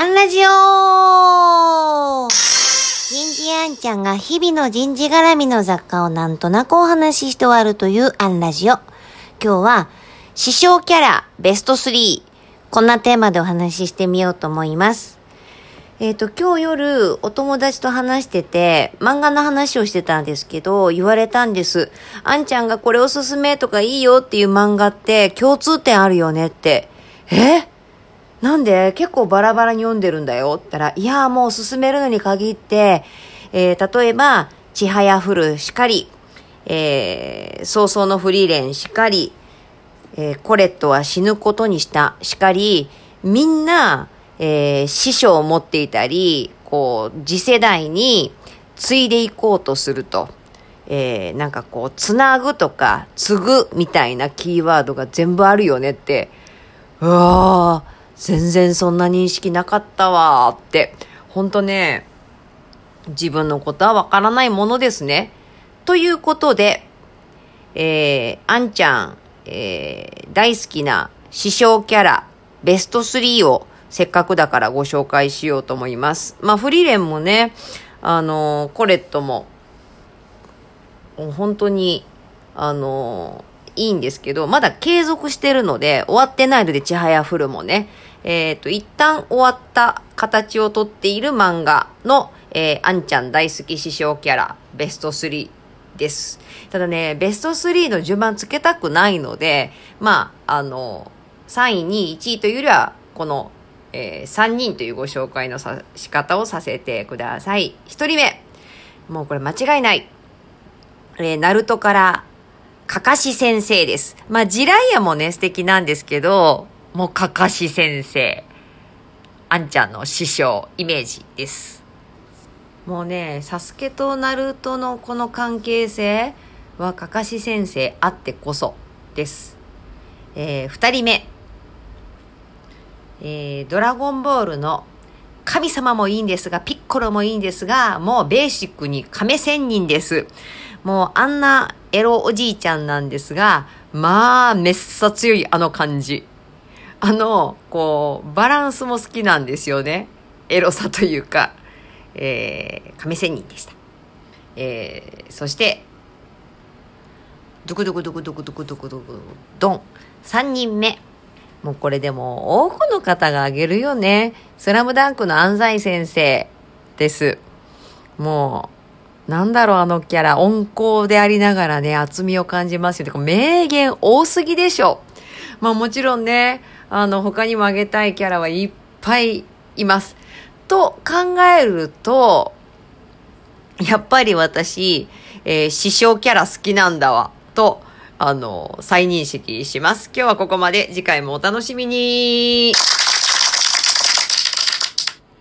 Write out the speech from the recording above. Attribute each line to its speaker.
Speaker 1: アンラジオ人事アンちゃんが日々の人事絡みの雑貨をなんとなくお話しして終わるというアンラジオ。今日は、師匠キャラベスト3。こんなテーマでお話ししてみようと思います。えっ、ー、と、今日夜お友達と話してて、漫画の話をしてたんですけど、言われたんです。あんちゃんがこれおすすめとかいいよっていう漫画って共通点あるよねって。え？なんで結構バラバラに読んでるんだよ。って言ったら、いや、もう進めるのに限って、えー、例えば、ちはやふるしかり、えー、早々のフリーレンしかり、えー、コレットは死ぬことにしたしかり、みんな、えー、師匠を持っていたり、こう、次世代に継いでいこうとすると。えー、なんかこう、つなぐとか、継ぐみたいなキーワードが全部あるよねって、うわー、全然そんな認識なかったわって、ほんとね、自分のことはわからないものですね。ということで、えー、あんちゃん、えー、大好きな師匠キャラ、ベスト3をせっかくだからご紹介しようと思います。まあ、フリレンもね、あのー、コレットも、本当に、あのー、いいんですけど、まだ継続してるので、終わってないので、ちはやふるもね、えっ、ー、と、一旦終わった形をとっている漫画の、えー、あんちゃん大好き師匠キャラ、ベスト3です。ただね、ベスト3の順番つけたくないので、まあ、あの、3位、2位、1位というよりは、この、えー、3人というご紹介のさ仕方をさせてください。1人目。もうこれ間違いない。えー、ナルトから、かかし先生です。まあ、ジライアもね、素敵なんですけど、もうかかし先生、あんちゃんの師匠、イメージです。もうね、サスケとナルトのこの関係性はかかし先生あってこそです。えー、二人目。えー、ドラゴンボールの神様もいいんですが、ピッコロもいいんですが、もうベーシックに亀仙人です。もうあんなエロおじいちゃんなんですが、まあ、めっさ強いあの感じ。あの、こう、バランスも好きなんですよね。エロさというか、えー、亀仙人でした。えー、そして、ドクドクドクドクドクドクドクドン。3人目。もうこれでも多くの方が挙げるよね。スラムダンクの安西先生です。もう、なんだろうあのキャラ、温厚でありながらね、厚みを感じますよね。名言多すぎでしょ。まあもちろんね、あの、他にもあげたいキャラはいっぱいいます。と考えると、やっぱり私、えー、師匠キャラ好きなんだわ、と、あの、再認識します。今日はここまで。次回もお楽しみに。